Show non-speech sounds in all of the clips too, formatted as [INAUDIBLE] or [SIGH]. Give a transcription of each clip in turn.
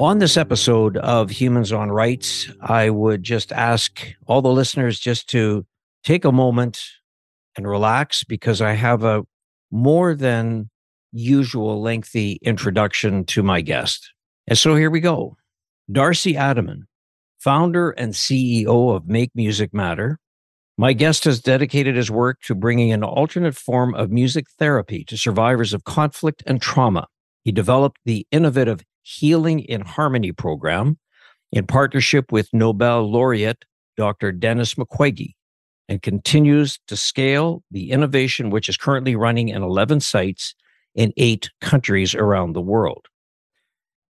On this episode of Humans on Rights, I would just ask all the listeners just to take a moment and relax because I have a more than usual lengthy introduction to my guest. And so here we go. Darcy Ataman, founder and CEO of Make Music Matter. My guest has dedicated his work to bringing an alternate form of music therapy to survivors of conflict and trauma. He developed the innovative Healing in Harmony program in partnership with Nobel laureate Dr. Denis Mukwege and continues to scale the innovation, which is currently running in 11 sites in eight countries around the world.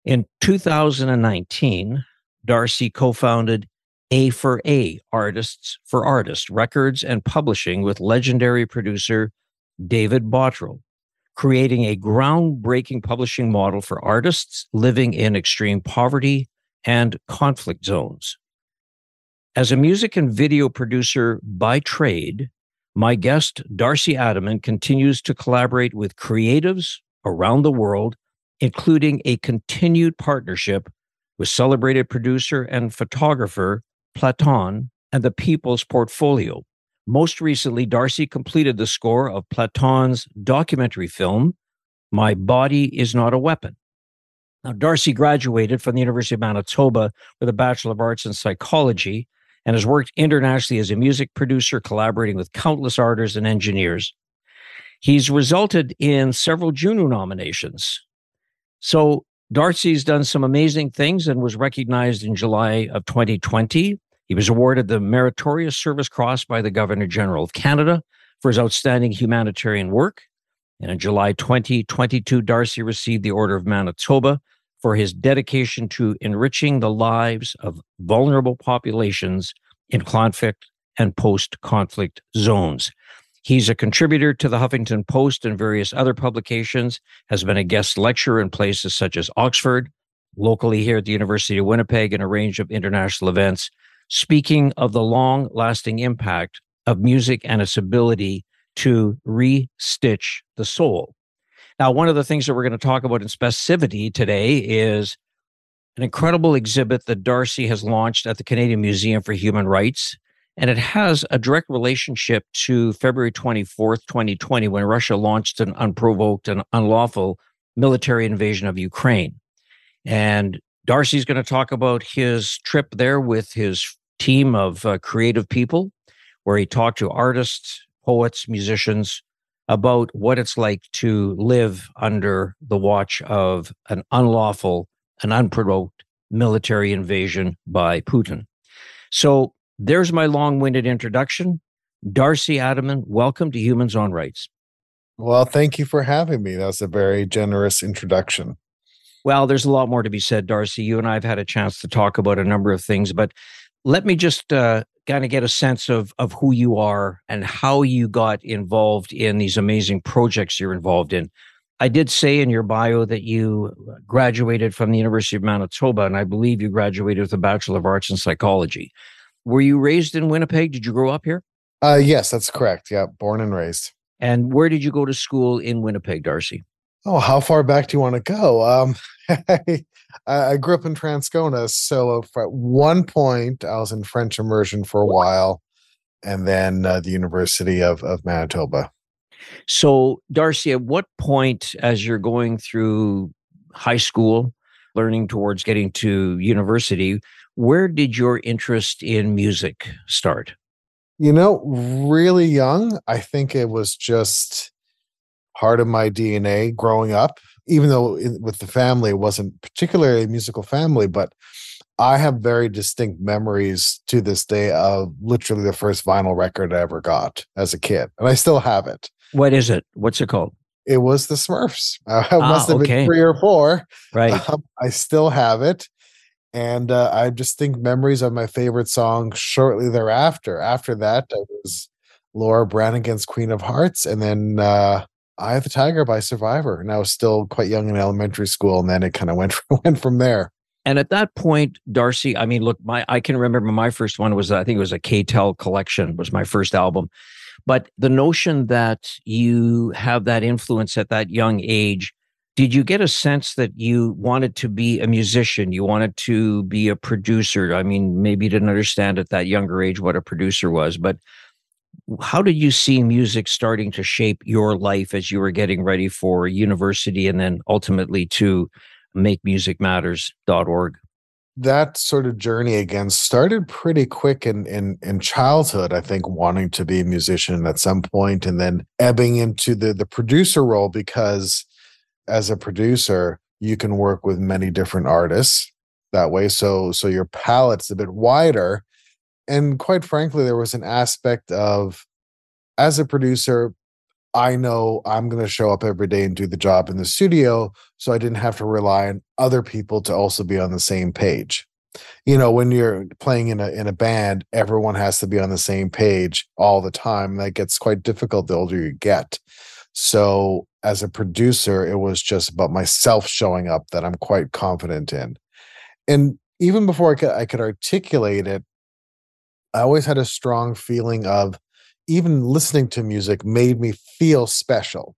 In 2019, Darcy co founded A for A Artists for Artists Records and Publishing with legendary producer David Bottrell creating a groundbreaking publishing model for artists living in extreme poverty and conflict zones. As a music and video producer by trade, my guest, Darcy Ataman, continues to collaborate with creatives around the world, including a continued partnership with celebrated producer and photographer Platon and the People's Portfolio, most recently, Darcy completed the score of Platon's documentary film, My Body Is Not a Weapon. Now, Darcy graduated from the University of Manitoba with a Bachelor of Arts in Psychology and has worked internationally as a music producer, collaborating with countless artists and engineers. He's resulted in several Juno nominations. So, Darcy's done some amazing things and was recognized in July of 2020 he was awarded the Meritorious Service Cross by the Governor General of Canada for his outstanding humanitarian work. And in July 2022, Darcy received the Order of Manitoba for his dedication to enriching the lives of vulnerable populations in conflict and post conflict zones. He's a contributor to the Huffington Post and various other publications, has been a guest lecturer in places such as Oxford, locally here at the University of Winnipeg, and a range of international events speaking of the long lasting impact of music and its ability to restitch the soul. Now, one of the things that we're going to talk about in specificity today is an incredible exhibit that Darcy has launched at the Canadian Museum for Human Rights. And it has a direct relationship to February 24th, 2020, when Russia launched an unprovoked and unlawful military invasion of Ukraine. And Darcy's going to talk about his trip there with his team of uh, creative people, where he talked to artists, poets, musicians about what it's like to live under the watch of an unlawful and unprovoked military invasion by Putin. So there's my long winded introduction. Darcy Ataman, welcome to Humans on Rights. Well, thank you for having me. That's a very generous introduction. Well, there's a lot more to be said, Darcy. You and I have had a chance to talk about a number of things, but let me just uh, kind of get a sense of of who you are and how you got involved in these amazing projects you're involved in. I did say in your bio that you graduated from the University of Manitoba, and I believe you graduated with a Bachelor of Arts in Psychology. Were you raised in Winnipeg? Did you grow up here? Uh, yes, that's correct. Yeah, born and raised. And where did you go to school in Winnipeg, Darcy? Oh, how far back do you want to go? Um, [LAUGHS] I, I grew up in Transcona, so at one point I was in French immersion for a while, and then uh, the University of of Manitoba. So, Darcy, at what point, as you're going through high school, learning towards getting to university, where did your interest in music start? You know, really young. I think it was just part of my DNA growing up, even though in, with the family it wasn't particularly a musical family, but I have very distinct memories to this day of literally the first vinyl record I ever got as a kid, and I still have it. What is it? What's it called? it was the Smurfs. [LAUGHS] It Ah, must have okay. been three or four. Right. [LAUGHS] Um, I still have it. And uh, I just think memories of my favorite song shortly thereafter. After that, it was Laura Branigan's Queen of Hearts, and then uh, Eye of the Tiger by Survivor. And I was still quite young in elementary school, and then it kind of [LAUGHS] went went from there. And at that point, Darcy, I mean, look, my I can remember my first one was I think it was a K-Tel collection was my first album. But the notion that you have that influence at that young age, did you get a sense that you wanted to be a musician? You wanted to be a producer? I mean, maybe you didn't understand at that younger age what a producer was, but how did you see music starting to shape your life as you were getting ready for university and then ultimately to makemusicmatters.org? that sort of journey again started pretty quick in in in childhood i think wanting to be a musician at some point and then ebbing into the the producer role because as a producer you can work with many different artists that way so so your palette's a bit wider and quite frankly there was an aspect of as a producer I know I'm going to show up every day and do the job in the studio. So I didn't have to rely on other people to also be on the same page. You know, when you're playing in a in a band, everyone has to be on the same page all the time. That gets quite difficult the older you get. So as a producer, it was just about myself showing up that I'm quite confident in. And even before I could I could articulate it, I always had a strong feeling of even listening to music made me feel special.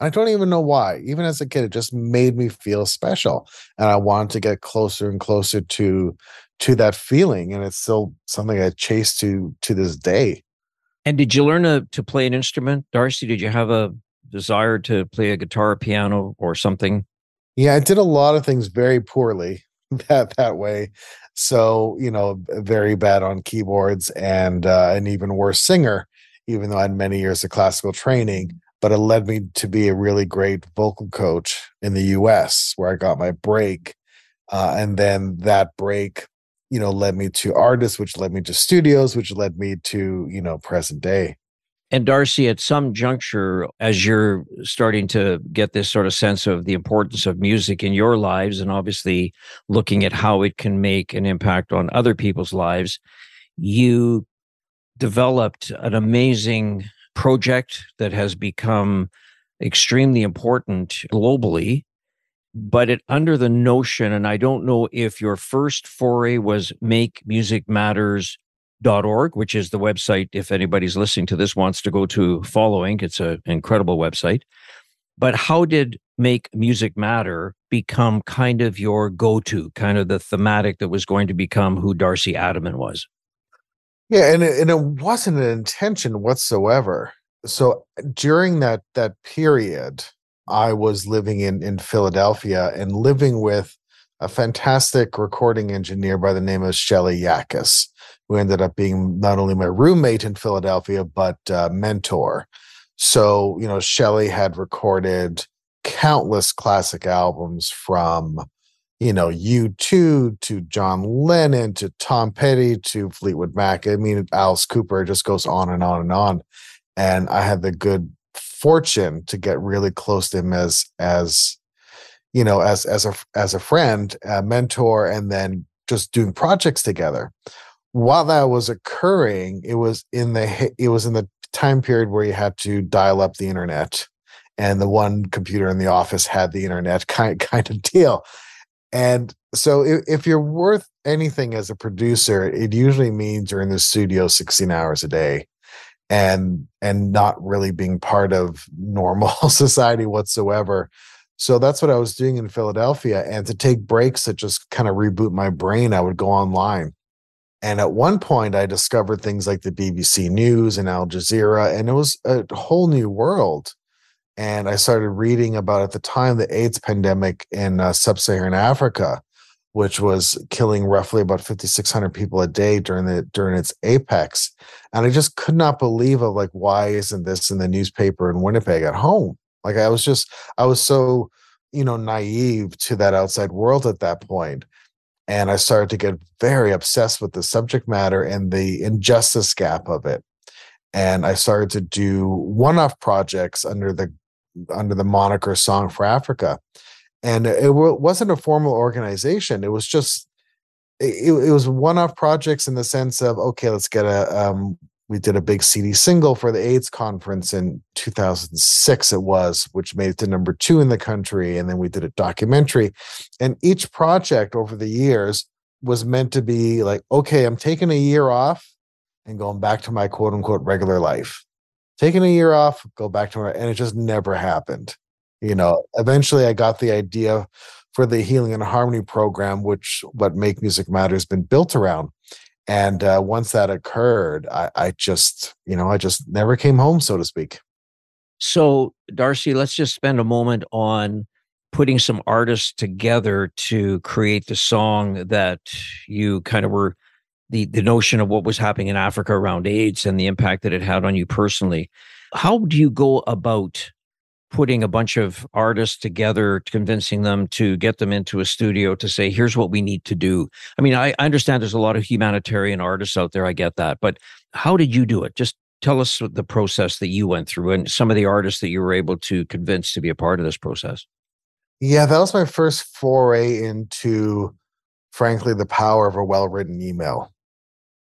I don't even know why. Even as a kid, it just made me feel special, and I wanted to get closer and closer to to that feeling. And it's still something I chase to to this day. And did you learn a, to play an instrument, Darcy? Did you have a desire to play a guitar, piano, or something? Yeah, I did a lot of things very poorly [LAUGHS] that that way. So you know, very bad on keyboards and uh, an even worse singer. Even though I had many years of classical training, but it led me to be a really great vocal coach in the US where I got my break. Uh, and then that break, you know, led me to artists, which led me to studios, which led me to, you know, present day. And Darcy, at some juncture, as you're starting to get this sort of sense of the importance of music in your lives, and obviously looking at how it can make an impact on other people's lives, you developed an amazing project that has become extremely important globally but it under the notion and i don't know if your first foray was makemusicmatters.org which is the website if anybody's listening to this wants to go to following it's an incredible website. But how did make music matter become kind of your go-to kind of the thematic that was going to become who darcy Ataman was? Yeah, and it, and it wasn't an intention whatsoever. So during that that period, I was living in in Philadelphia and living with a fantastic recording engineer by the name of Shelly Yakus, who ended up being not only my roommate in Philadelphia but uh, mentor. So you know, Shelly had recorded countless classic albums from you know, U2 to John Lennon to Tom Petty to Fleetwood Mac. I mean, Alice Cooper just goes on and on and on. And I had the good fortune to get really close to him as as you know as as a as a friend, a mentor, and then just doing projects together. While that was occurring, it was in the it was in the time period where you had to dial up the internet, and the one computer in the office had the internet kind [LAUGHS] kind of deal. And so if, if, you're worth anything as a producer, it usually means you're in the studio 16 hours a day and and not really being part of normal [LAUGHS] society whatsoever. So that's what I was doing in Philadelphia. And to take breaks that just kind of reboot my brain, I would go online. And at one point, I discovered things like the BBC News and Al Jazeera, and it was a whole new world. And I started reading about at the time the AIDS pandemic in uh, sub-Saharan Africa, which was killing roughly about 5,600 people a day during the during its apex, and I just could not believe of like why isn't this in the newspaper in Winnipeg at home? Like I was just I was so you know naive to that outside world at that point, and I started to get very obsessed with the subject matter and the injustice gap of it. And I started to do one-off projects under the under the moniker Song for Africa. And it wasn't a formal organization. It was just, it, it was one off projects in the sense of, okay, let's get a, um, we did a big CD single for the AIDS conference in 2006, it was, which made it to number two in the country. And then we did a documentary. And each project over the years was meant to be like, okay, I'm taking a year off and going back to my quote unquote regular life. Taking a year off, go back to my, and it just never happened. You know, eventually I got the idea for the Healing and Harmony program, which what Make Music Matter has been built around. And uh, once that occurred, I, I just, you know, I just never came home, so to speak. So, Darcy, let's just spend a moment on putting some artists together to create the song that you kind of were the the notion of what was happening in Africa around AIDS and the impact that it had on you personally. How do you go about putting a bunch of artists together, convincing them to get them into a studio to say, here's what we need to do? I mean, I, I understand there's a lot of humanitarian artists out there. I get that. But how did you do it? Just tell us the process that you went through and some of the artists that you were able to convince to be a part of this process. Yeah, that was my first foray into, frankly, the power of a well written email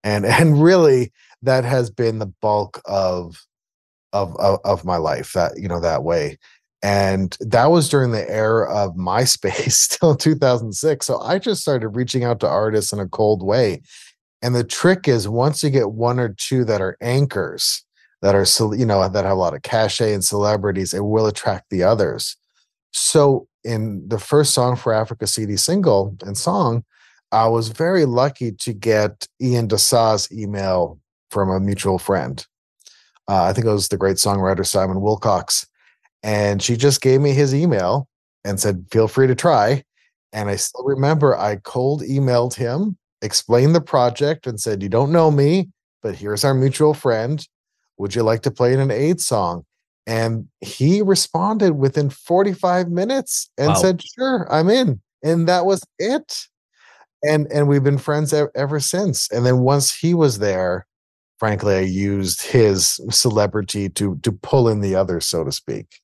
and and really that has been the bulk of, of of of my life that you know that way. And that was during the era of myspace [LAUGHS] still 2006 so i just started reaching out to artists in a cold way. And the trick is once you get one or two that are anchors that are you know that have a lot of cachet and celebrities it will attract the others. So in the first song for africa cd single and song I was very lucky to get Ian D'Sa's email from a mutual friend. Uh, I think it was the great songwriter Simon Wilcox. And she just gave me his email and said, feel free to try. And I still remember I cold emailed him, explained the project, and said, You don't know me, but here's our mutual friend. Would you like to play in an AIDS song? And he responded within 45 minutes and wow. said, Sure, I'm in. And that was it and and we've been friends ever, ever since and then once he was there frankly i used his celebrity to to pull in the others so to speak.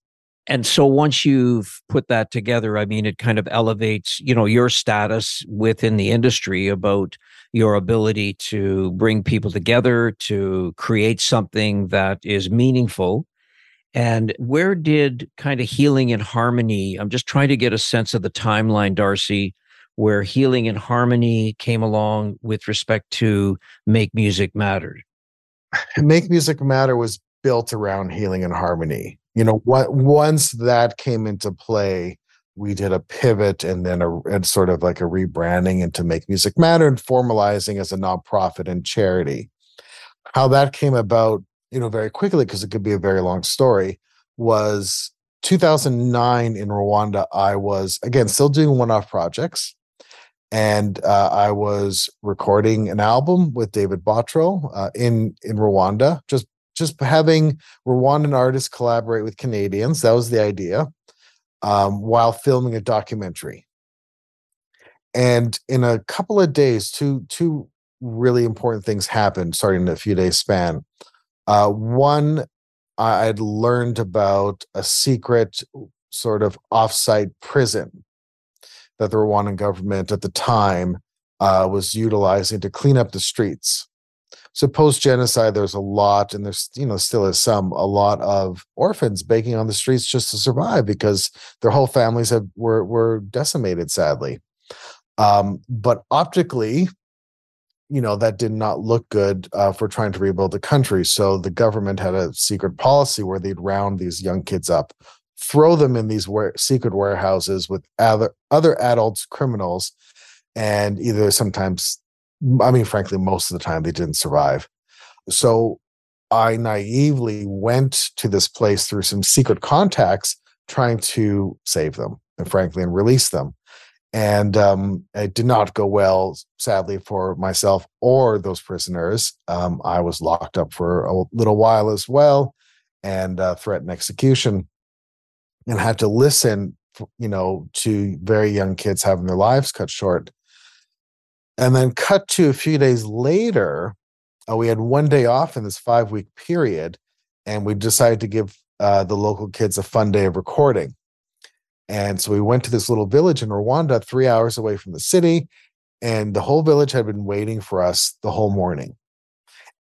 And so once you've put that together i mean it kind of elevates you know your status within the industry about your ability to bring people together to create something that is meaningful. And where did kind of healing and harmony i'm just trying to get a sense of the timeline darcy where healing and harmony came along with respect to make music matter [LAUGHS] make music matter was built around healing and harmony. You know what once that came into play we did a pivot and then a and sort of like a rebranding into make music matter and formalizing as a nonprofit and charity. How that came about you know very quickly because it could be a very long story was 2009 in rwanda i was again still doing one-off projects and uh, I was recording an album with David Bottrell uh, in in Rwanda. Just just having Rwandan artists collaborate with Canadians. That was the idea. Um, while filming a documentary, and in a couple of days, two two really important things happened, starting in a few days span. Uh, one, I'd learned about a secret sort of offsite prison that the Rwandan government at the time uh, was utilizing to clean up the streets. So post genocide, there's a lot, and there's you know still is some a lot of orphans begging on the streets just to survive because their whole families have were were decimated, sadly. Um, but optically, you know that did not look good uh, for trying to rebuild the country. So the government had a secret policy where they'd round these young kids up throw them in these secret warehouses with other other adults criminals and either sometimes i mean frankly most of the time they didn't survive. So i naively went to this place through some secret contacts trying to save them and frankly and release them. And um, it did not go well sadly for myself or those prisoners. Um, i was locked up for a little while as well and uh, threatened execution and had to listen, you know, to very young kids having their lives cut short. And then cut to a few days later, uh, we had one day off in this five week period, and we decided to give uh, the local kids a fun day of recording. And so we went to this little village in Rwanda, three hours away from the city. And the whole village had been waiting for us the whole morning.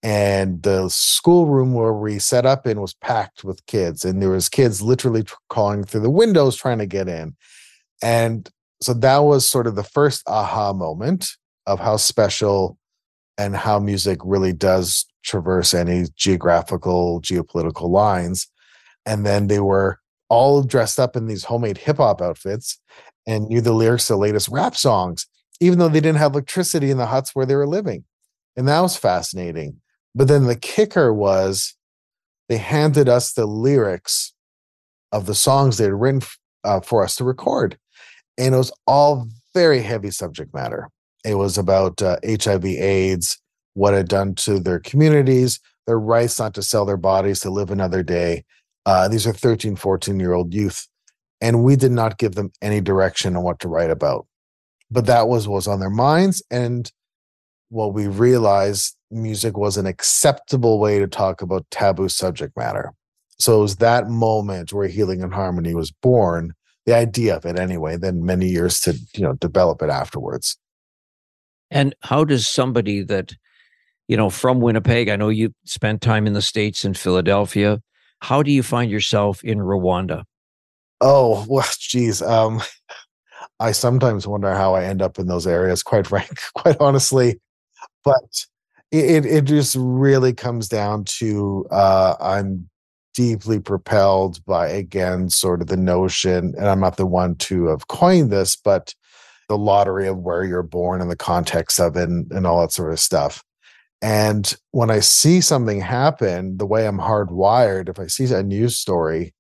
And the schoolroom where we set up in was packed with kids. And there was kids literally tr- calling through the windows trying to get in. And so that was sort of the first aha moment of how special and how music really does traverse any geographical, geopolitical lines. And then they were all dressed up in these homemade hip hop outfits and knew the lyrics to the latest rap songs, even though they didn't have electricity in the huts where they were living. And that was fascinating. But then the kicker was they handed us the lyrics of the songs they had written uh, for us to record. And it was all very heavy subject matter. It was about uh, HIV, AIDS, what it had done to their communities, their rights not to sell their bodies to live another day. Uh, these are 13, 14 year old youth. And we did not give them any direction on what to write about. But that was what was on their minds. And what we realized music was an acceptable way to talk about taboo subject matter. So it was that moment where Healing and Harmony was born, the idea of it anyway, then many years to, you know, develop it afterwards. And how does somebody that, you know, from Winnipeg, I know you spent time in the States in Philadelphia. How do you find yourself in Rwanda? Oh, well, geez. Um, [LAUGHS] I sometimes wonder how I end up in those areas, quite frank, [LAUGHS] quite honestly. But it, it just really comes down to uh, I'm deeply propelled by again sort of the notion, and I'm not the one to have coined this, but the lottery of where you're born and the context of it and, and all that sort of stuff. And when I see something happen, the way I'm hardwired, if I see a news story,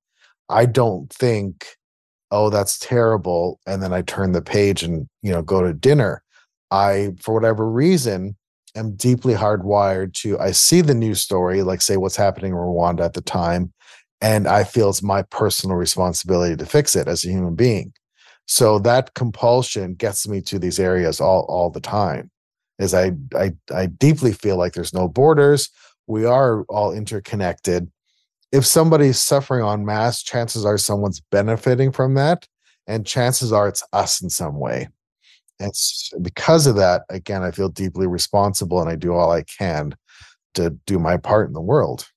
I don't think, oh, that's terrible. And then I turn the page and, you know, go to dinner. I, for whatever reason, am deeply hardwired to, I see the news story, like say what's happening in Rwanda at the time, and I feel it's my personal responsibility to fix it as a human being. So that compulsion gets me to these areas all, all the time. Is I, I I deeply feel like there's no borders. We are all interconnected. If somebody's suffering on mass, chances are someone's benefiting from that, and chances are it's us in some way. And because of that, again, I feel deeply responsible, and I do all I can to do my part in the world.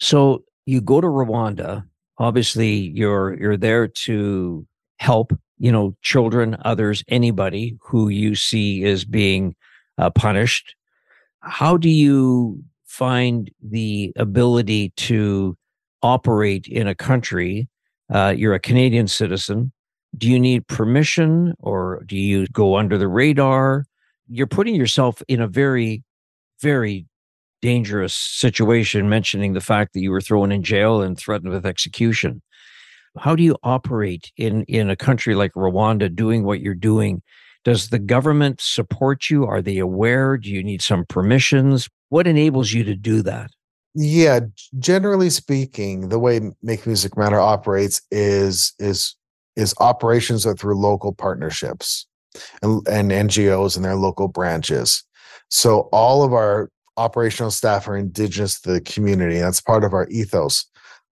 So you go to Rwanda. Obviously, you're you're there to help you know, children, others, anybody who you see is being uh, punished. How do you find the ability to operate in a country? Uh, you're a Canadian citizen. Do you need permission or do you go under the radar? You're putting yourself in a very, very dangerous situation, mentioning the fact that you were thrown in jail and threatened with execution how do you operate in in a country like Rwanda doing what you're doing? Does the government support you? Are they aware? Do you need some permissions? What enables you to do that? Yeah, generally speaking, the way Make Music Matter operates is is is operations are through local partnerships and, and NGOs and their local branches. So all of our operational staff are indigenous to the community. That's part of our ethos.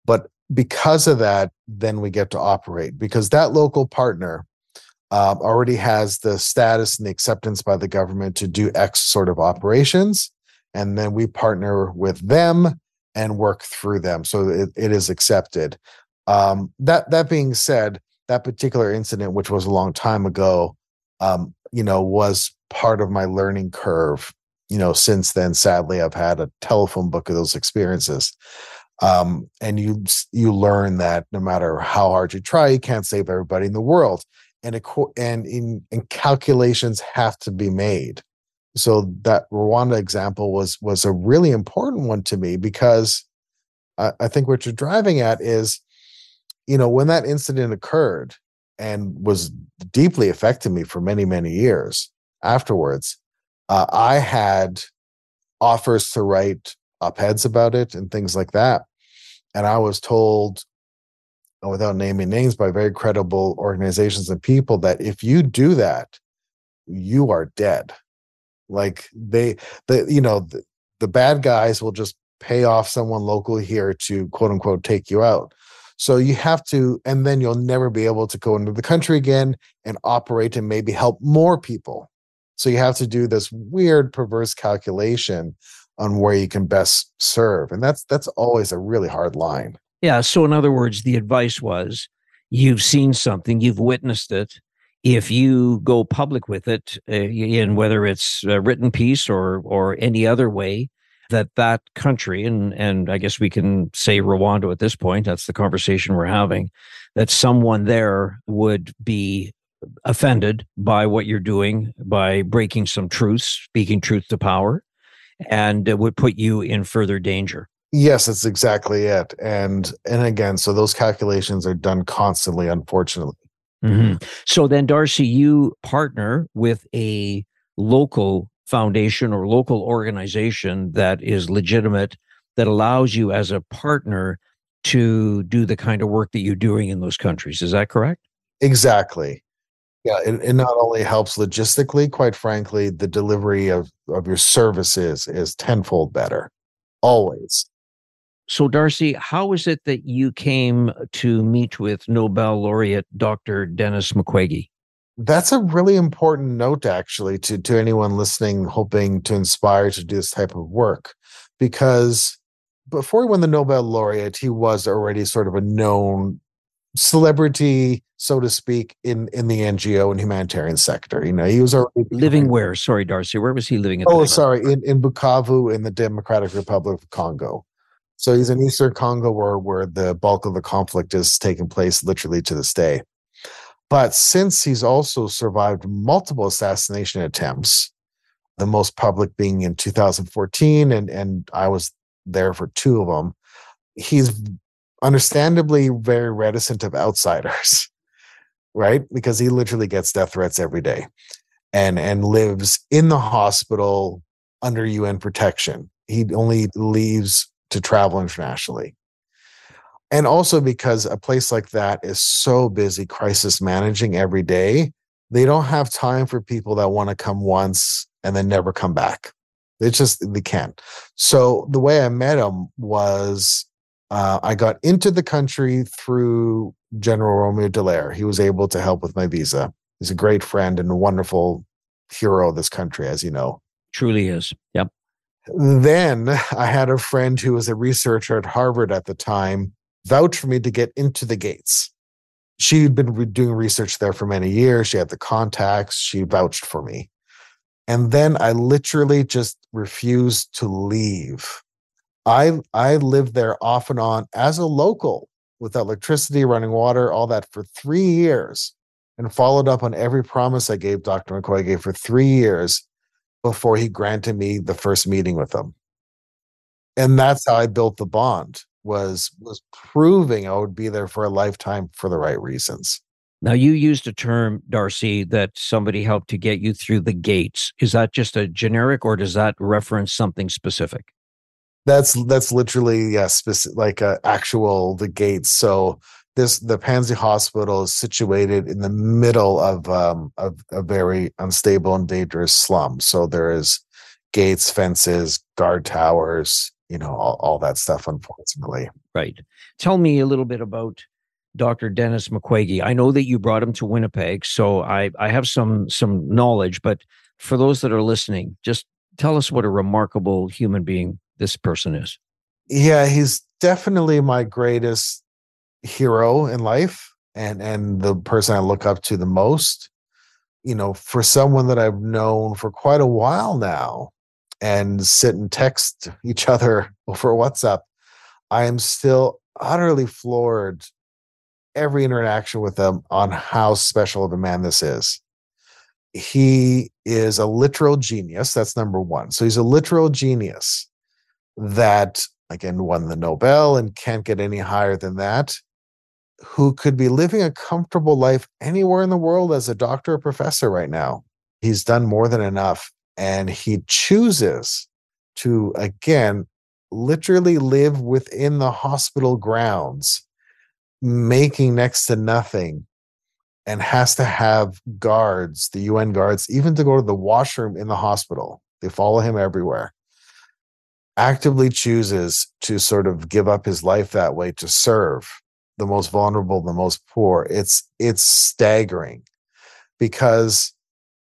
But because of that, then we get to operate because that local partner um, already has the status and the acceptance by the government to do X sort of operations. And then we partner with them and work through them. So it, it is accepted. Um, that that being said, that particular incident, which was a long time ago, um, you know, was part of my learning curve. You know, since then, sadly, I've had a telephone book of those experiences um, and you you learn that no matter how hard you try, you can't save everybody in the world, and and in and calculations have to be made. So that Rwanda example was was a really important one to me because I, I think what you're driving at is, you know, when that incident occurred and was deeply affecting me for many many years afterwards, uh, I had offers to write op eds about it and things like that. And I was told, without naming names, by very credible organizations and people that if you do that, you are dead. Like they, the you know, the, the bad guys will just pay off someone local here to quote unquote take you out. So you have to, and then you'll never be able to go into the country again and operate and maybe help more people. So you have to do this weird, perverse calculation on where you can best serve. And that's that's always a really hard line. Yeah. So in other words, the advice was you've seen something, you've witnessed it. If you go public with it, uh, in whether it's a written piece or or any other way, that that country and and I guess we can say Rwanda at this point. That's the conversation we're having. That someone there would be offended by what you're doing by breaking some truths, speaking truth to power, and it would put you in further danger. Yes, that's exactly it. And and again, so those calculations are done constantly, unfortunately. Mm-hmm. So then, Darcy, you partner with a local foundation or local organization that is legitimate that allows you as a partner to do the kind of work that you're doing in those countries. Is that correct? Exactly. Yeah, it, it not only helps logistically, quite frankly, the delivery of, of your services is tenfold better. Always. So, Darcy, how is it that you came to meet with Nobel laureate Dr. Denis Mukwege? That's a really important note, actually, to, to anyone listening, hoping to inspire to do this type of work. Because before he won the Nobel laureate, he was already sort of a known celebrity, so to speak, in in the NGO and humanitarian sector. You know, he was already living where? Sorry, Darcy, where was he living? At oh, sorry, in in Bukavu, in the Democratic Republic of Congo. So he's in Eastern Congo, where where the bulk of the conflict is taking place, literally to this day. But since he's also survived multiple assassination attempts, the most public being in 2014, and and I was there for two of them. He's understandably very reticent of outsiders, [LAUGHS] right? Because he literally gets death threats every day and and lives in the hospital under UN protection. He only leaves to travel internationally. And also because a place like that is so busy crisis managing every day, they don't have time for people that want to come once and then never come back. They just they can't. So the way I met him was uh, I got into the country through General Romeo Dallaire. He was able to help with my visa. He's a great friend and a wonderful hero of this country, as you know. Truly is. Yep. Then I had a friend who was a researcher at Harvard at the time vouch for me to get into the gates. She'd been doing research there for many years. She had the contacts. She vouched for me. And then I literally just refused to leave I I lived there off and on as a local with electricity, running water, all that for three years, and followed up on every promise I gave Dr. Mukwege for three years before he granted me the first meeting with him. And that's how I built the bond was was proving I would be there for a lifetime for the right reasons. Now you used a term, Darcy, that somebody helped to get you through the gates. Is that just a generic or does that reference something specific? that's that's literally yeah specific, like a actual the gates so this the Panzi Hospital is situated in the middle of um, of a very unstable and dangerous slum. So there is gates, fences, guard towers, you know, all, all that stuff. Unfortunately, right. Tell me a little bit about Dr. Denis Mukwege. I know that you brought him to Winnipeg, so I I have some some knowledge. But for those that are listening, just tell us what a remarkable human being this person is? Yeah, he's definitely my greatest hero in life and and the person I look up to the most. You know, for someone that I've known for quite a while now and sit and text each other [LAUGHS] over WhatsApp, I am still utterly floored every interaction with them on how special of a man this is. He is a literal genius. That's number one. So he's a literal genius that again won the Nobel and can't get any higher than that, who could be living a comfortable life anywhere in the world as a doctor or professor right now. He's done more than enough. And he chooses to, again, literally live within the hospital grounds, making next to nothing, and has to have guards, the UN guards, even to go to the washroom in the hospital. They follow him everywhere actively chooses to sort of give up his life that way to serve the most vulnerable, the most poor, it's it's staggering because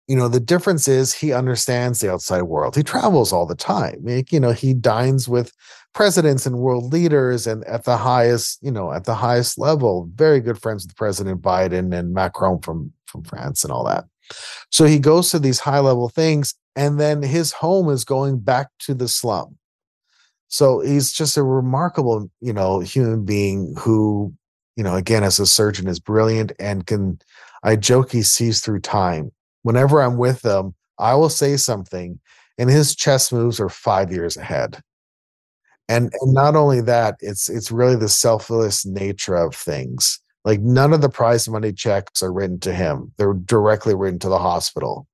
you know the difference is he understands the outside world. He travels all the time. You know he dines with presidents and world leaders and at the highest you know at the highest level. Very good friends with president biden and macron from from france and all that. So he goes to these high level things and then his home is going back to the slum. So he's just a remarkable you know human being who you know again as a surgeon is brilliant and can i joke he sees through time whenever I'm with him, I will say something, and his chess moves are five years ahead. And, and not only that, it's it's really the selfless nature of things. Like none of the prize money checks are written to him; they're directly written to the hospital.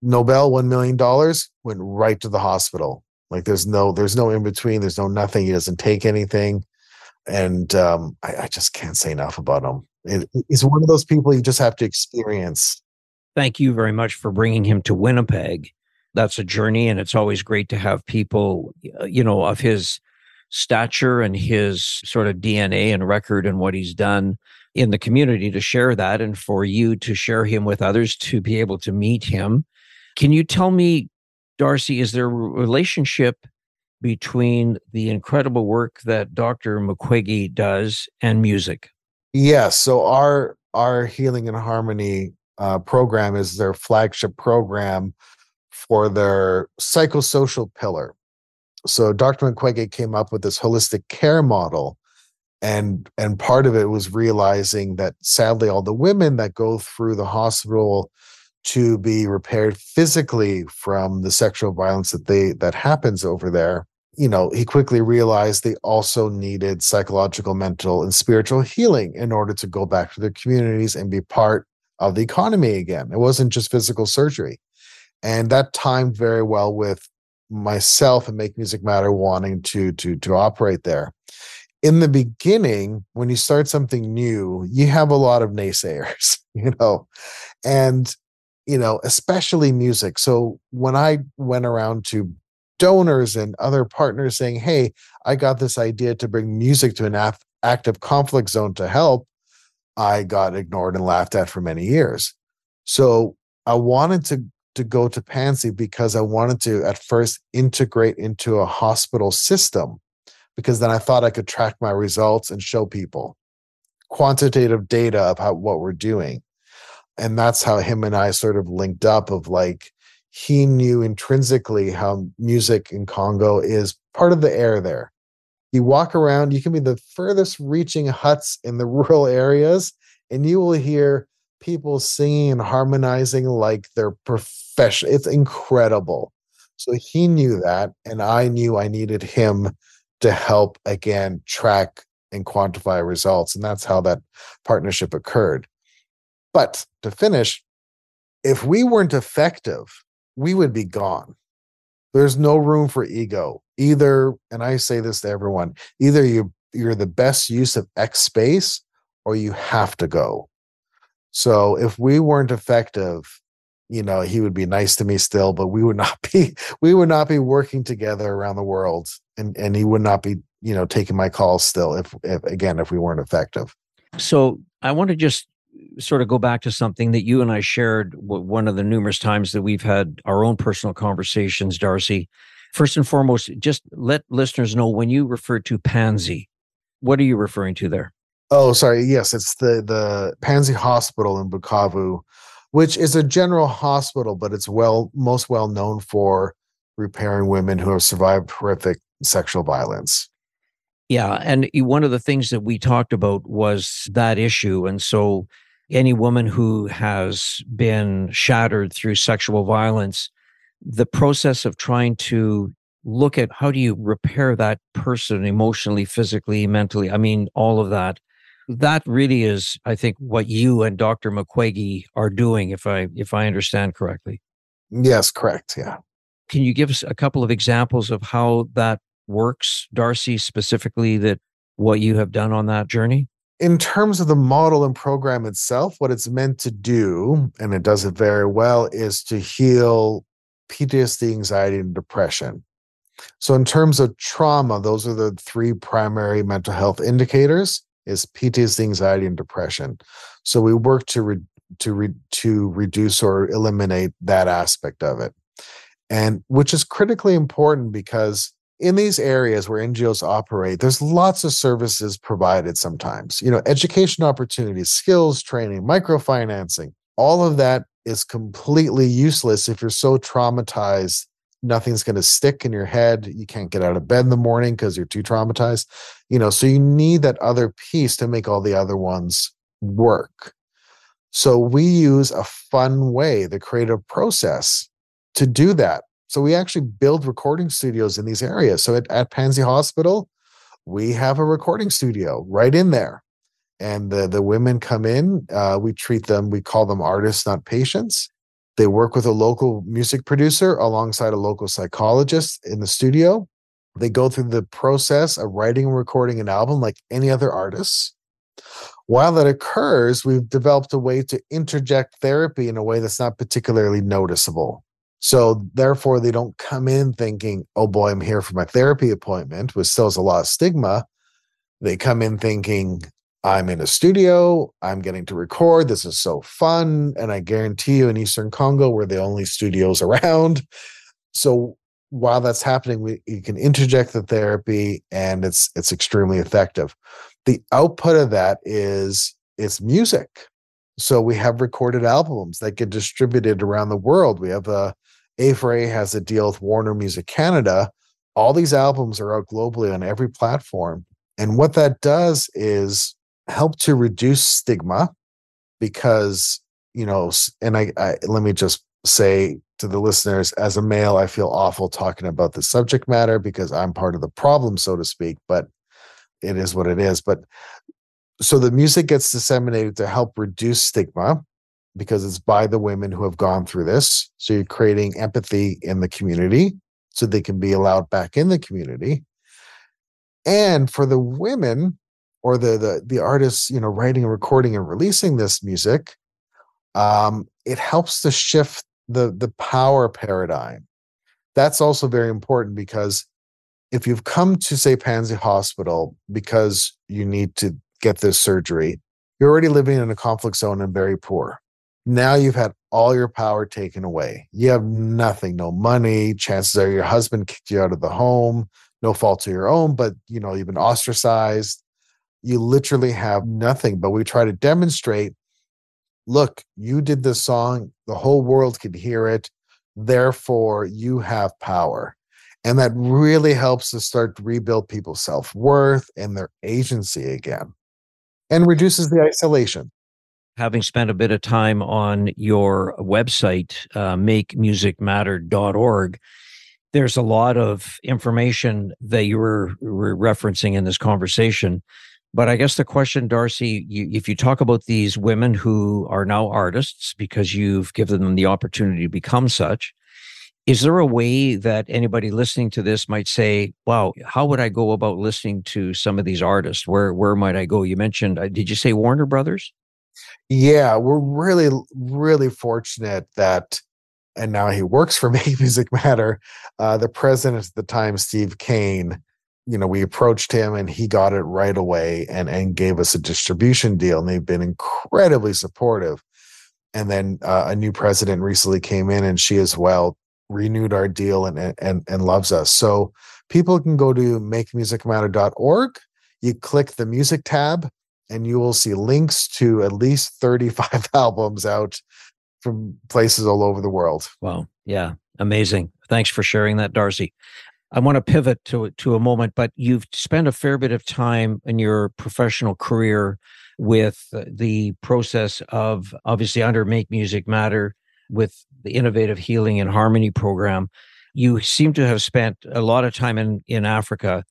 Nobel one million dollars went right to the hospital. Like there's no there's no in between. There's no nothing. He doesn't take anything, and um, I, I just can't say enough about him. It, he's one of those people you just have to experience thank you very much for bringing him to Winnipeg. That's a journey, and it's always great to have people, uh, you know, of his stature and his sort of DNA and record and what he's done in the community to share that and for you to share him with others to be able to meet him. Can you tell me, Darcy, is there a relationship between the incredible work that Dr. Mukwege does and music? Yes. So our our healing and harmony uh, program is their flagship program for their psychosocial pillar. So Dr. Mukwege came up with this holistic care model. And and part of it was realizing that sadly all the women that go through the hospital to be repaired physically from the sexual violence that they that happens over there you know he quickly realized they also needed psychological mental and spiritual healing in order to go back to their communities and be part of the economy again. It wasn't just physical surgery. And that timed very well with myself and Make Music Matter wanting to to to operate there. In the beginning, when you start something new, you have a lot of naysayers, [LAUGHS] you know, and you know, especially music. So when I went around to donors and other partners saying, "Hey, I got this idea to bring music to an active conflict zone to help," I got ignored and laughed at for many years. So I wanted to to go to Panzi because I wanted to at first integrate into a hospital system because then I thought I could track my results and show people quantitative data of how what we're doing. And that's how him and I sort of linked up of like he knew intrinsically how music in Congo is part of the air there. You walk around, you can be the furthest reaching huts in the [LAUGHS] rural areas, and you will hear people singing and harmonizing like they're professional. It's incredible. So he knew that, and I knew I needed him to help again track and quantify results. And that's how that partnership occurred. But to finish, if we weren't effective, we would be gone. There's no room for ego. Either, and I say this to everyone, either you you're the best use of X space or you have to go. So if we weren't effective, you know, he would be nice to me still, but we would not [LAUGHS] be we would not be working together around the world and and he would not be, you know, taking my calls still if if again if we weren't effective. So I want to just sort of go back to something that you and I shared one of the numerous times that we've had our own personal conversations, Darcy. First and foremost, just let listeners know when you refer to Panzi, what are you referring to there? Oh, sorry. Yes, it's the the Panzi Hospital in Bukavu, which is a general hospital, but it's well most well known for repairing women who have survived horrific sexual violence. Yeah, and one of the things that we talked about was that issue, and so any woman who has been shattered through sexual violence, the process of trying to look at how do you repair that person emotionally, physically, mentally, I mean, all of that. That really is, I think, what you and Dr. Mukwege are doing, if I if I understand correctly. Yes, correct. Yeah. Can you give us a couple of examples of how that works, Darcy, specifically that what you have done on that journey? in terms of the model and program itself, what it's meant to do, and it does it very well, is to heal PTSD, anxiety, and depression. So in terms of trauma, those are the three primary mental health indicators is PTSD, anxiety, and depression. So we work to re- to re- to reduce or eliminate that aspect of it. And which is critically important because in these areas where NGOs operate, there's lots of services provided sometimes. You know, education opportunities, skills training, microfinancing, all of that is completely useless if you're so traumatized nothing's going to stick in your head you can't get out of bed in the morning because you're too traumatized you know so you need that other piece to make all the other ones work. So we use a fun way the creative process to do that. So we actually build recording studios in these areas. So at, at Panzi hospital we have a recording studio right in there and the the women come in. Uh, we treat them. We call them artists, not patients. They work with a local music producer alongside a local psychologist in the studio. They go through the process of writing and recording an album like any other artist. While that occurs, we've developed a way to interject therapy in a way that's not particularly noticeable. So, therefore, they don't come in thinking, oh boy, I'm here for my therapy appointment, which still has a lot of stigma. They come in thinking, I'm in a studio, I'm getting to record. This is so fun. And I guarantee you, in Eastern Congo, we're the only studios [LAUGHS] around. So while that's happening, we you can interject the therapy and it's it's extremely effective. The output of that is it's music. So we have recorded albums that get distributed around the world. We have uh, a A4A has a deal with Warner Music Canada. All these albums are out globally on every platform. And what that does is help to reduce stigma because you know and I, I let me just say to the listeners as a male i feel awful talking about the subject matter because i'm part of the problem so to speak but it is what it is but so the music gets disseminated to help reduce stigma because it's by the women who have gone through this. So you're creating empathy in the community so they can be allowed back in the community. And for the women or the the the artists you know writing and recording and releasing this music um it helps to shift the the power paradigm. That's also very important because if you've come to say Panzi hospital because you need to get this surgery you're already living in a conflict zone and very poor. Now you've had all your power taken away. You have nothing no money. Chances are your husband kicked you out of the home. No fault of your own but you know you've been ostracized you literally have nothing. But we try to demonstrate look, you did this song, the whole world could hear it. Therefore, you have power. And that really helps to start to rebuild people's self worth and their agency again and reduces the isolation. Having spent a bit of time on your website, uh, makemusicmatter.org, there's a lot of information that you were, were referencing in this conversation but I guess the question, Darcy, you, if you talk about these women who are now artists because you've given them the opportunity to become such, is there a way that anybody listening to this might say, "Wow, how would I go about listening to some of these artists? Where where might I go?" You mentioned, uh, did you say Warner Brothers? Yeah, we're really really fortunate that, and now he works for [LAUGHS] Make Music Matter. Uh, the president at the time, Steve Kane, you know we approached him and he got it right away and and gave us a distribution deal and they've been incredibly supportive. And then uh, a new president recently came in and she as well renewed our deal and and and loves us. So people can go to makemusicmatter.org you click the music tab and you will see links to at least 35 [LAUGHS] albums out from places all over the world. Wow. Yeah. Amazing. Thanks for sharing that darcy I want to pivot to to a moment, but you've spent a fair bit of time in your professional career with the process of obviously under Make Music Matter with the Innovative Healing and Harmony program. You seem to have spent a lot of time in in Africa.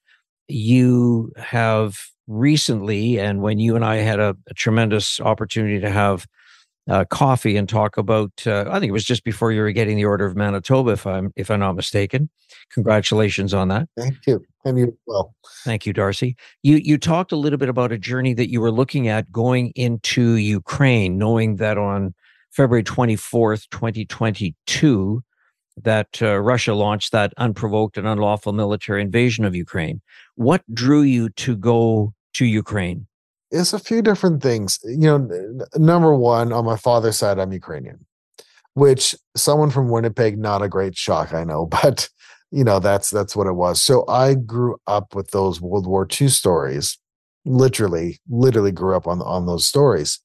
You have recently, and when you and I had a, a tremendous opportunity to have uh, coffee and talk about. Uh, I think it was just before you were getting the Order of Manitoba, if I'm if I'm not mistaken. Congratulations on that. Thank you, and you well. Thank you, Darcy. You you talked a little bit about a journey that you were looking at going into Ukraine, knowing that on February twenty fourth, twenty twenty two. that uh, Russia launched that unprovoked and unlawful military invasion of Ukraine. What drew you to go to Ukraine? It's a few different things. You know, number one, on my father's side, I'm Ukrainian, which someone from Winnipeg, not a great shock, I know, [LAUGHS] but you know that's that's what it was. So I grew up with those World War II stories. Literally, literally grew up on on those stories.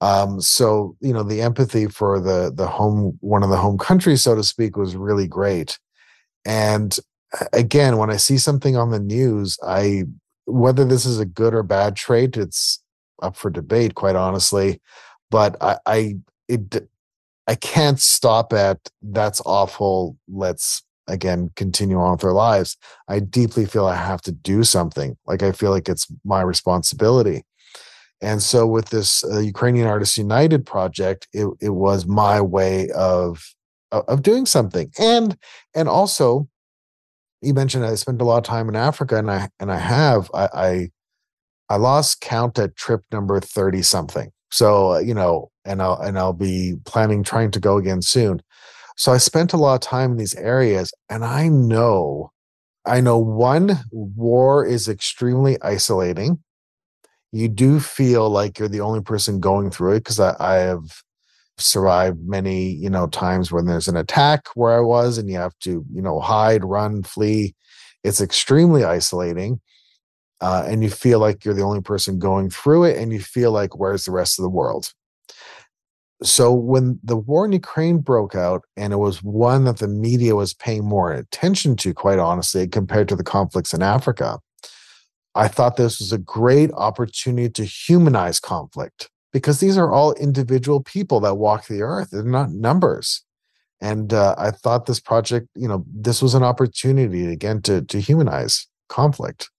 Um, so you know the empathy for the the home one of the home countries, so to speak, was really great. And again, when I see something on the news, I whether this is a good or bad trait, it's up for debate, quite honestly. But I, I it I can't stop at that's awful. Let's again continue on with our lives. I deeply feel I have to do something. Like I feel like it's my responsibility. And so with this uh, Ukrainian Artists United project, it, it was my way of of doing something. And and also you mentioned I spent a lot of time in Africa, and I and I have I I, I lost count at trip number thirty something. So uh, you know, and I'll and I'll be planning trying to go again soon. So I spent a lot of time in these areas, and I know, I know one war is extremely isolating. You do feel like you're the only person going through it because I, I have survived many you know times when there's an attack where i was and you have to you know hide run flee. It's extremely isolating uh, and you feel like you're the only person going through it and you feel like where's the rest of the world? So when the war in ukraine broke out and it was one that the media was paying more attention to quite honestly compared to the conflicts in africa i thought this was a great opportunity to humanize conflict because these are all individual people that walk the earth. They're not numbers. And uh, I thought this project, you know, this was an opportunity again to to humanize conflict.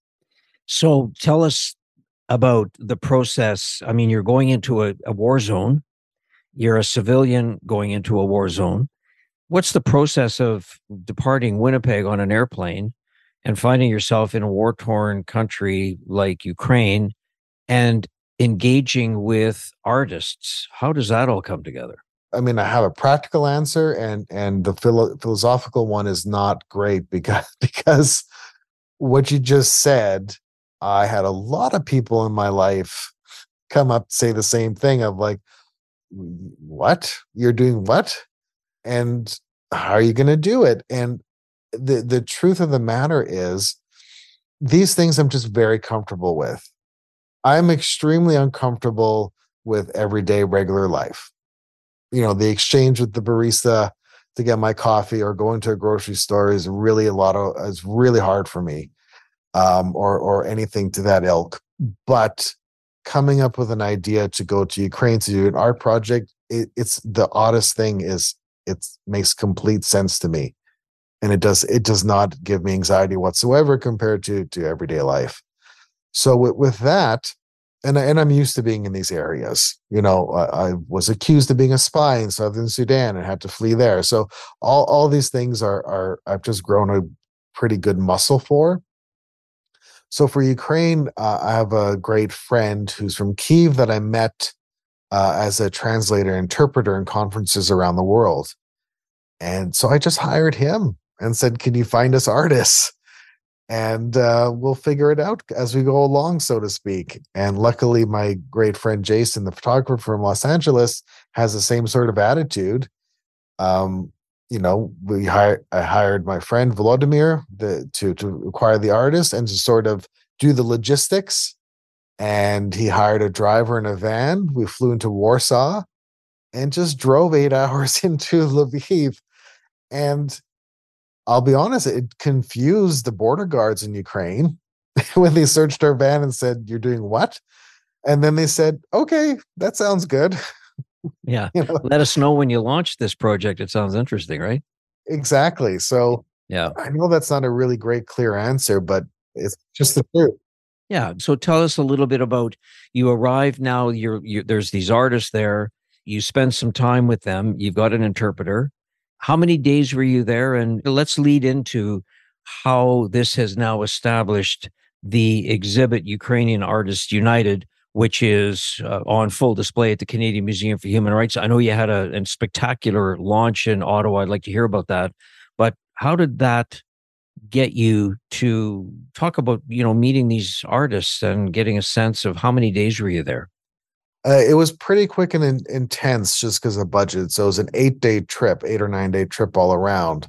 So tell us about the process. I mean, you're going into a, a war zone. You're a civilian going into a war zone. What's the process of departing Winnipeg on an airplane and finding yourself in a war torn country like Ukraine and engaging with artists how does that all come together? I mean i have a practical answer and and the philo- philosophical one is not great because [LAUGHS] because what you just said i had a lot of people in my life come up say the same thing of like what? You're doing what? And how are you going to do it? And the the truth of the matter is these things i'm just very comfortable with I'm extremely uncomfortable with everyday regular life. You know, the exchange with the barista to get my coffee or going to a grocery store is really a lot of is really hard for me. Um, or or anything to that ilk. But coming up with an idea to go to Ukraine to do an art project, it, it's the oddest thing is it makes complete sense to me. And it does it does not give me anxiety whatsoever compared to to everyday life. So with, with that, and and I'm used to being in these areas. You know, I, I, was accused of being a spy in southern Sudan and had to flee there. So all all these things are are I've just grown a pretty good muscle for. So for Ukraine, uh, I have a great friend who's from Kiev that I met uh, as a translator interpreter in conferences around the world, and so I just hired him and said, "Can you find us artists?" And uh, we'll figure it out as we go along, so to speak. And luckily, my great friend Jason, the photographer from Los Angeles, has the same sort of attitude. Um, you know, we hired I hired my friend Volodymyr the, to to acquire the artist and to sort of do the logistics. And he hired a driver in a van. We flew into Warsaw and just drove eight [LAUGHS] hours into Lviv. And I'll be honest, it confused the border guards in Ukraine [LAUGHS] when they searched our van and said, You're doing what? And then they said, Okay, that sounds good. Yeah. [LAUGHS] you know? Let us know when you launch this project. It sounds interesting, right? Exactly. So, yeah. I know that's not a really great, clear answer, but it's just the truth. Yeah. So tell us a little bit about you arrive now. You're, you there's these artists there. You spend some time with them. You've got an interpreter. How many days were you there? And let's lead into how this has now established the exhibit Ukrainian Artists United. which is uh, on full display at the Canadian Museum for Human Rights. I know you had a, a spectacular launch in Ottawa. I'd like to hear about that. But how did that get you to talk about you know meeting these artists and getting a sense of how many days were you there? Uh, it was pretty quick and in, intense just because of budget. So it was an eight day trip, eight or nine day trip all around.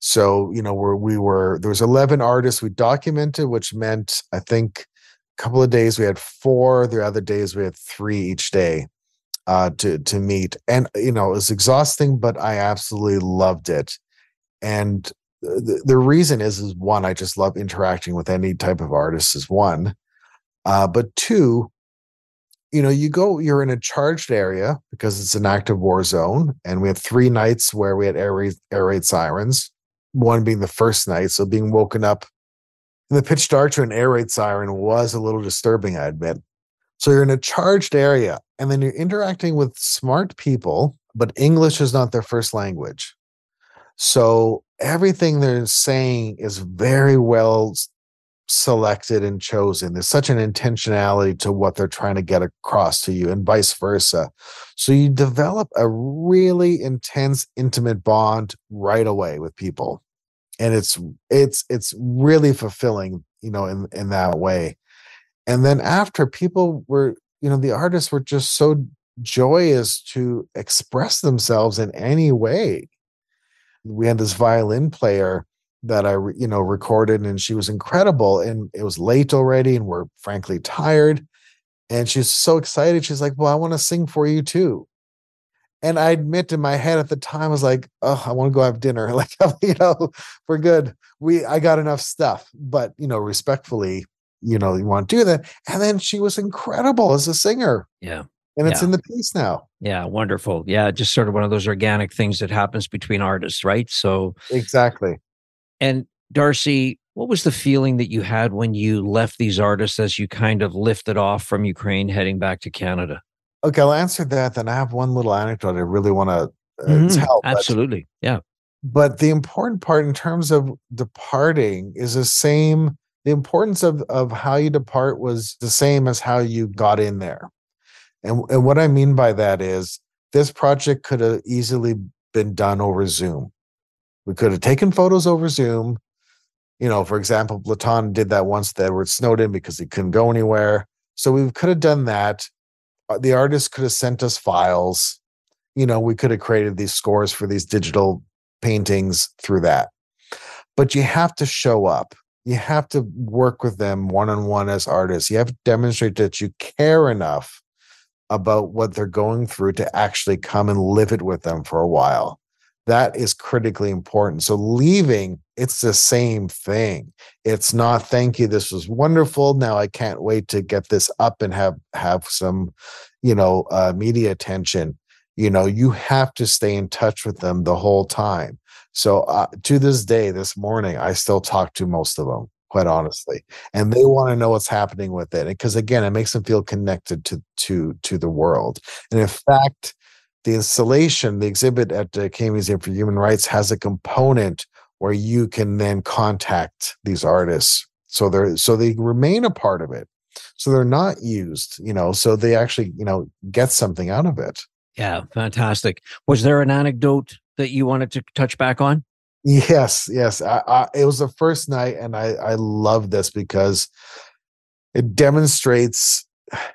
So you know where we were, there was eleven artists we documented, which meant I think a couple of days we had four the other days we had three each day uh to to meet and you know it was exhausting but i absolutely loved it and the, the reason is is one i just love interacting with any type of artist is one uh but two you know you go you're in a charged area because it's an active war zone and we had three nights where we had air raid, air raid sirens one being the first night so being woken up in the pitch dark to an air raid siren was a little disturbing, I admit. So you're in a charged area and then you're interacting with smart people, but English is not their first language. So everything they're saying is very well selected and chosen. There's such an intentionality to what they're trying to get across to you, and vice versa. So you develop a really intense, intimate bond right away with people and it's it's it's really fulfilling you know in in that way and then after people were you know the artists were just so joyous to express themselves in any way we had this violin player that i you know recorded and she was incredible and it was late already and we're frankly tired and she's so excited she's like well i want to sing for you too and I admit in my head at the time, I was like, oh, I want to go have dinner. [LAUGHS] Like, you know, we're good. We I got enough stuff. But you know, respectfully, you know, you want to do that. And then she was incredible as a singer. Yeah. And it's yeah. in the piece now. Yeah, wonderful. Yeah, just sort of one of those organic things that happens between artists, right? So exactly. And Darcy, what was the feeling that you had when you left these artists as you kind of lifted off from Ukraine heading back to Canada? Okay, I'll answer that. Then I have one little anecdote I really want to uh, Mhm. tell. but- Absolutely. Yeah. but the important part in terms of departing is the same the importance of of how you depart was the same as how you got in there and and what i mean by that is this project could have easily been done over zoom we could have taken photos over zoom you know for example Platon did that once with edward snowden because he couldn't go anywhere so we could have done that Uh, the artist could have sent us files you know we could have created these scores for these digital paintings through that. But you have to show up. You have to work with them one on one as artists. You have to demonstrate that you care enough about what they're going through to actually come and live it with them for a while. That is critically important. So leaving, it's the same thing. It's not thank you. This was wonderful. Now I can't wait to get this up and have have some, you know, uh, media attention you know you have to stay in touch with them the whole time so uh, to this day this morning i still talk to most of them quite honestly and they want to know what's happening with it because again it makes them feel connected to to to the world and in fact the installation the exhibit at uh, the Canadian Museum for Human Rights has a component where you can then contact these artists so they're so they remain a part of it so they're not used you know so they actually you know get something out of it Yeah. Fantastic. Was there an anecdote that you wanted to touch back on? Yes, yes. I, I, it was the first night, and I I love this because it demonstrates,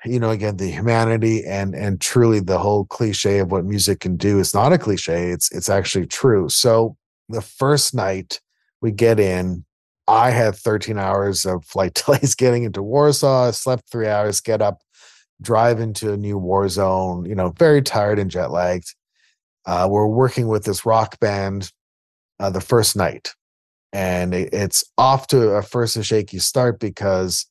you know, again the humanity and and truly the whole cliche of what music can do. It's not a cliche. It's it's actually true. So the first night we get in, I had 13 hours of flight [LAUGHS] delays getting into Warsaw. I slept three hours, get up, drive into a new war zone. You know, very tired and jet lagged. Uh, we're working with this rock band uh, the first night, and it, it's off to a first a shaky start because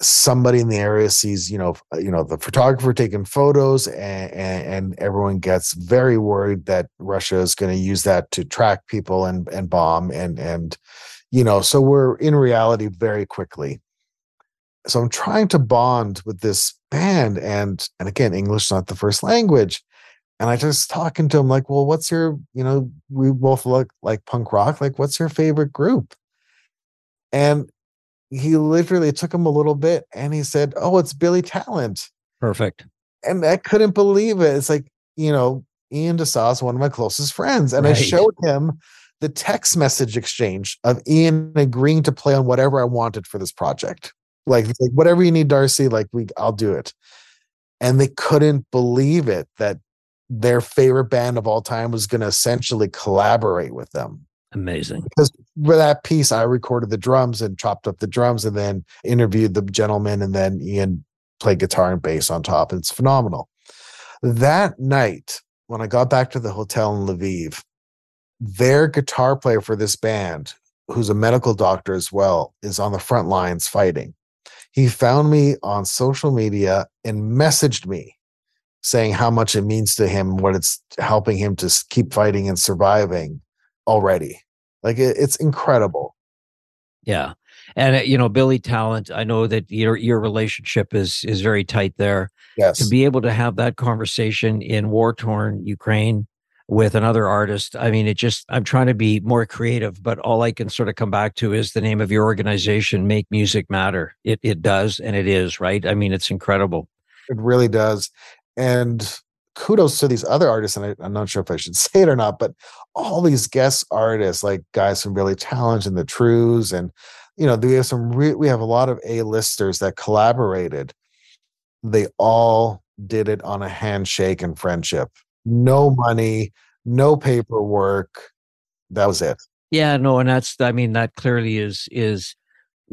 somebody in the area sees, you know, uh, you know, the photographer taking photos, and, and, and everyone gets very worried that Russia is going to use that to track people and and bomb and and you know, so we're in reality very quickly. So I'm trying to bond with this band, and and again, English is not the first language. And I just talking to him like, well, what's your, you know, we both look like punk rock. Like, what's your favorite group? And he literally took him a little bit and he said, Oh, it's Billy Talent. Perfect. And I couldn't believe it. It's like, you know, Ian D'Sa is one of my closest friends. And right. I showed him the text message exchange of Ian agreeing to play on whatever I wanted for this project. Like, like whatever you need, Darcy, like we I'll do it. And they couldn't believe it that their favorite band of all time was going to essentially collaborate with them. Amazing. Because for that piece, I recorded the drums and chopped up the drums and then interviewed the gentleman and then Ian played guitar and bass on top. It's phenomenal. That night, when I got back to the hotel in Lviv, their guitar player for this band, who's a medical doctor as well, is on the front lines fighting. He found me on social media and messaged me saying how much it means to him, what it's helping him to keep fighting and surviving already. Like it, it's incredible. Yeah. And uh, you know, Billy Talent, I know that your your relationship is is very tight there. Yes. To be able to have that conversation in war torn Ukraine with another artist, I mean, it just I'm trying to be more creative, but all I can sort of come back to is the name of your organization, Make Music Matter. It it does, and it is right. I mean, it's incredible. It really does. And kudos to these other artists, and I, am not sure if I should [LAUGHS] say it or not, but all these guest artists, like guys from Billy Talent and the Trews, and you know, we have some re- we have a lot of A-listers that collaborated. They all did it on a handshake and friendship. No money, no paperwork. That was it. Yeah, no, and that's I mean, that clearly is is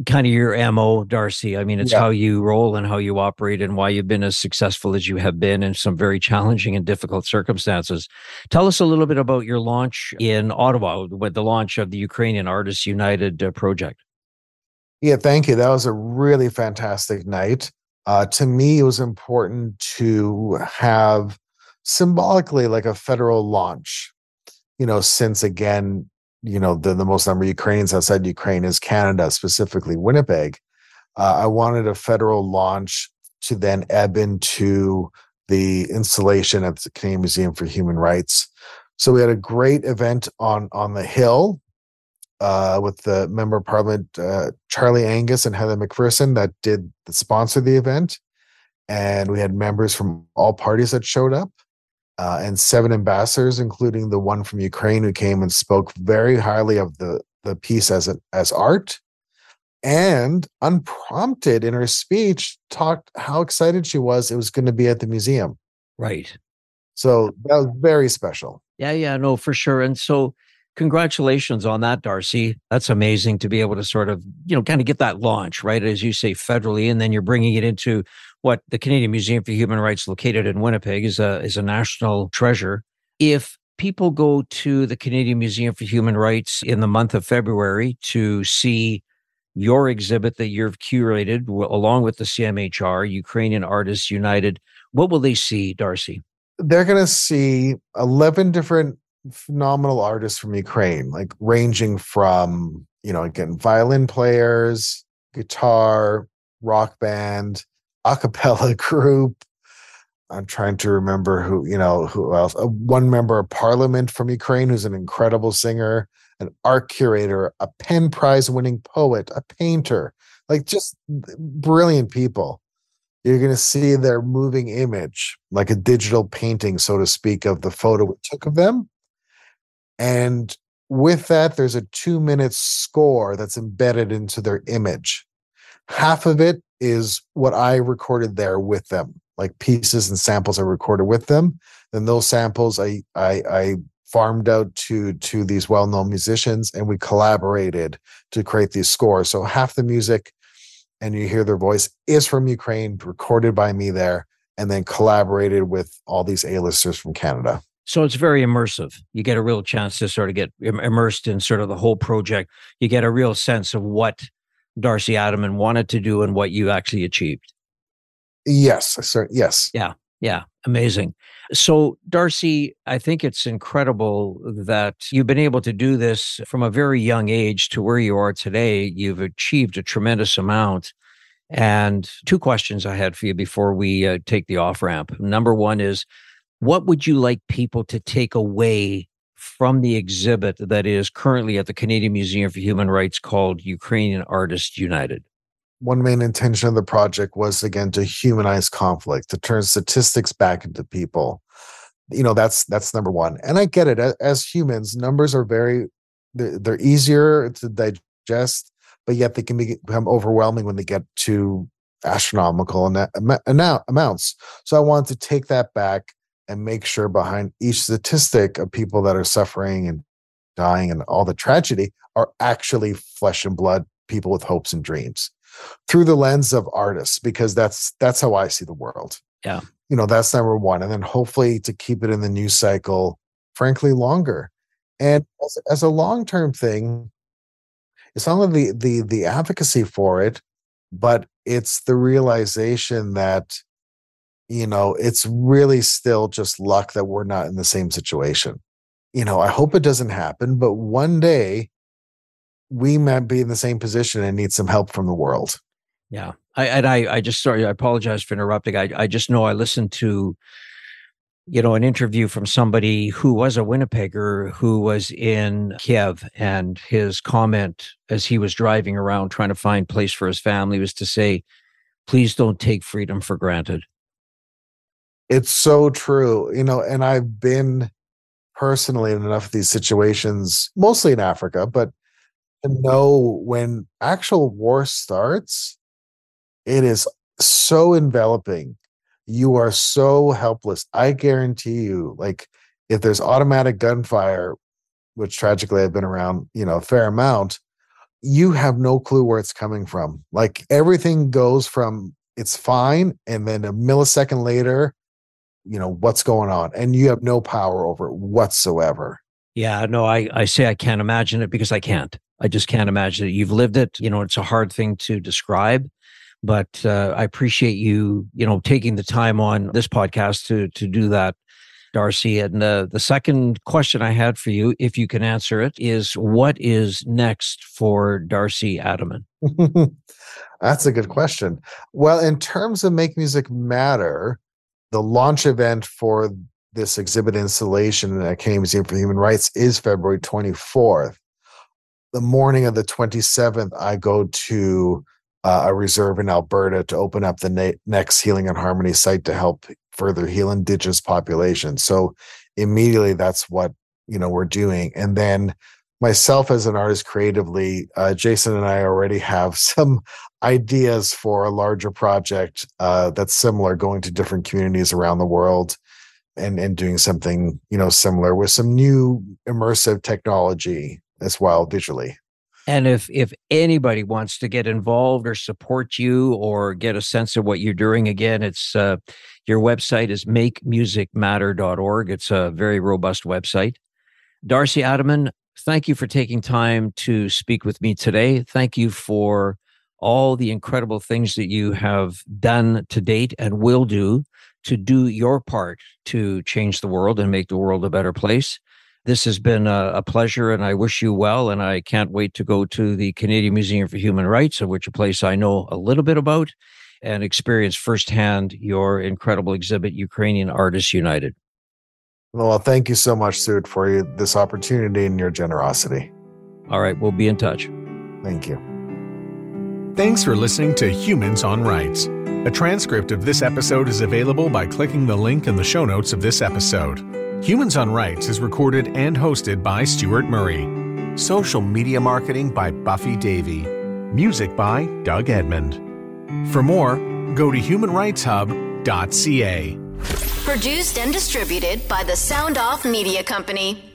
kind of your mo darcy i mean it's yeah. how you roll and how you operate and why you've been as successful as you have been in some very challenging and difficult circumstances. Tell us a little bit about your launch in ottawa with the launch of the ukrainian artists united uh, project. Yeah thank you. That was a really fantastic night. Uh, to me it was important to have symbolically like a federal launch you know since again you know the, the most number of Ukrainians outside Ukraine is Canada, specifically Winnipeg. Uh, I wanted a federal launch to then ebb into the installation at the Canadian Museum for Human Rights. So we had a great event on on the Hill uh, with the member of Parliament uh, Charlie Angus and Heather McPherson that did sponsor the event, and we had members from all parties that showed up uh, and seven ambassadors, including the one from Ukraine who came and spoke very highly of the the piece as a, as art, and unprompted in her speech talked how excited she was it was going to be at the museum. Right. So that was very special. Yeah, yeah, no, for sure. And so congratulations on that, Darcy. That's amazing to be able to sort of, you know, kind of get that launch, right? As you say, federally, and then you're bringing it into what the Canadian Museum for Human Rights, located in Winnipeg, is a is a national treasure. If people go to the Canadian Museum for Human Rights in the month of February to see your exhibit that you've curated along with the CMHR, Ukrainian Artists United, what will they see, Darcy? They're going to see 11 different phenomenal artists from Ukraine, like ranging from, you know, again, violin players, guitar, rock band, a cappella [LAUGHS] group. I'm trying to remember who, you know, who else. Uh, one member of parliament from Ukraine who's an incredible singer, an art curator, a PEN Prize winning poet, a painter, like just brilliant people. You're going to see their moving image, like a digital painting, so to speak, of the photo we took of them. And with that, there's a two minute score that's embedded into their image. Half of it is what I recorded there with them, like pieces and samples I recorded with them. Then those samples I I, I farmed out to to these well-known musicians and we collaborated to create these scores. So half the music and you hear their voice is from Ukraine, recorded by me there, and then collaborated with all these A-listers from Canada. So it's very immersive. You get a real chance to sort of get immersed in sort of the whole project. You get a real sense of what Darcy Ataman wanted to do and what you actually achieved. Yes, sir. Yes. Yeah. Yeah. Amazing. So, Darcy, I think it's incredible that you've been able to do this from a very young age to where you are today. You've achieved a tremendous amount. And two questions I had for you before we uh, take the off ramp. Number one is what would you like people to take away from the exhibit that is currently at the Canadian Museum for Human Rights called Ukrainian Artists United? One main intention of the project was again to humanize conflict, to turn statistics back into people. You know, that's that's number one. And I get it. As humans, numbers are very they're, easier to digest, but yet they can become overwhelming when they get to astronomical and amounts. So I wanted to take that back and make sure behind each statistic of people that are suffering and dying and all the tragedy are actually flesh and blood people with hopes and dreams through the lens of artists because that's that's how I see the world. Yeah. You know, that's number 1 and then hopefully to keep it in the news cycle frankly longer. And as, as a long-term thing it's not only the the the advocacy for it but it's the realization that you know it's really still just luck that we're not in the same situation. You know i hope it doesn't happen but one day we might be in the same position and need some help from the world. Yeah I, and i i just sorry i apologize for interrupting. I i just know i listened to you know, an interview from somebody who was a Winnipegger who was in Kiev, and his comment as he was driving around trying to find place for his family was to say, "Please don't take freedom for granted." It's so true, you know, and I've been personally in enough of these situations, mostly in Africa, but to know when actual war starts, it is so enveloping you are so helpless. I guarantee you, like, if there's automatic gunfire, which tragically I've been around, you know, a fair amount, you have no clue where it's coming from. Like everything goes from it's fine, and then a millisecond later, you know, what's going on, and you have no power over it whatsoever. Yeah, no, I, I say I can't imagine it because I can't. I just can't imagine it. You've lived it. You know, it's a hard thing to describe but uh, I appreciate you, you know, taking the time on this podcast to to do that, Darcy. And uh, the second question I had for you, if you can answer it, is what is next for Darcy Ataman? [LAUGHS] That's a good question. Well, in terms of Make Music Matter, the launch event for this exhibit installation at Canadian Museum for Human Rights is February 24th. The morning of the 27th, I go to uh, a reserve in Alberta to open up the na- next Healing and Harmony site to help further heal Indigenous populations. So immediately, that's what you know we're doing. And then myself as an artist creatively, uh, Jason and I already have [LAUGHS] some ideas for a larger project uh, that's similar, going to different communities around the world. And, and doing something you know similar with some new immersive technology as well visually and if if anybody wants to get involved or support you or get a sense of what you're doing, again, it's uh, your website is makemusicmatter.org. It's a very robust website. Darcy Ataman, thank you for taking time to speak with me today. Thank you for all the incredible things that you have done to date and will do to do your part to change the world and make the world a better place. This has been a, a, pleasure, and I wish you well. And I can't wait to go to the Canadian Museum for Human Rights, of which a place I know a little bit about, and experience firsthand your incredible exhibit, Ukrainian Artists United. Well, thank you so much, Stuart, for this opportunity and your generosity. All right, we'll be in touch. Thank you. Thanks for listening to Humans on Rights. A transcript of this episode is available by clicking the link in the show notes of this episode. Humans on Rights is recorded and hosted by Stuart Murray. Social media marketing by Buffy Davy. Music by Doug Edmond. For more, go to humanrightshub.ca. Produced and distributed by the Sound Off Media Company.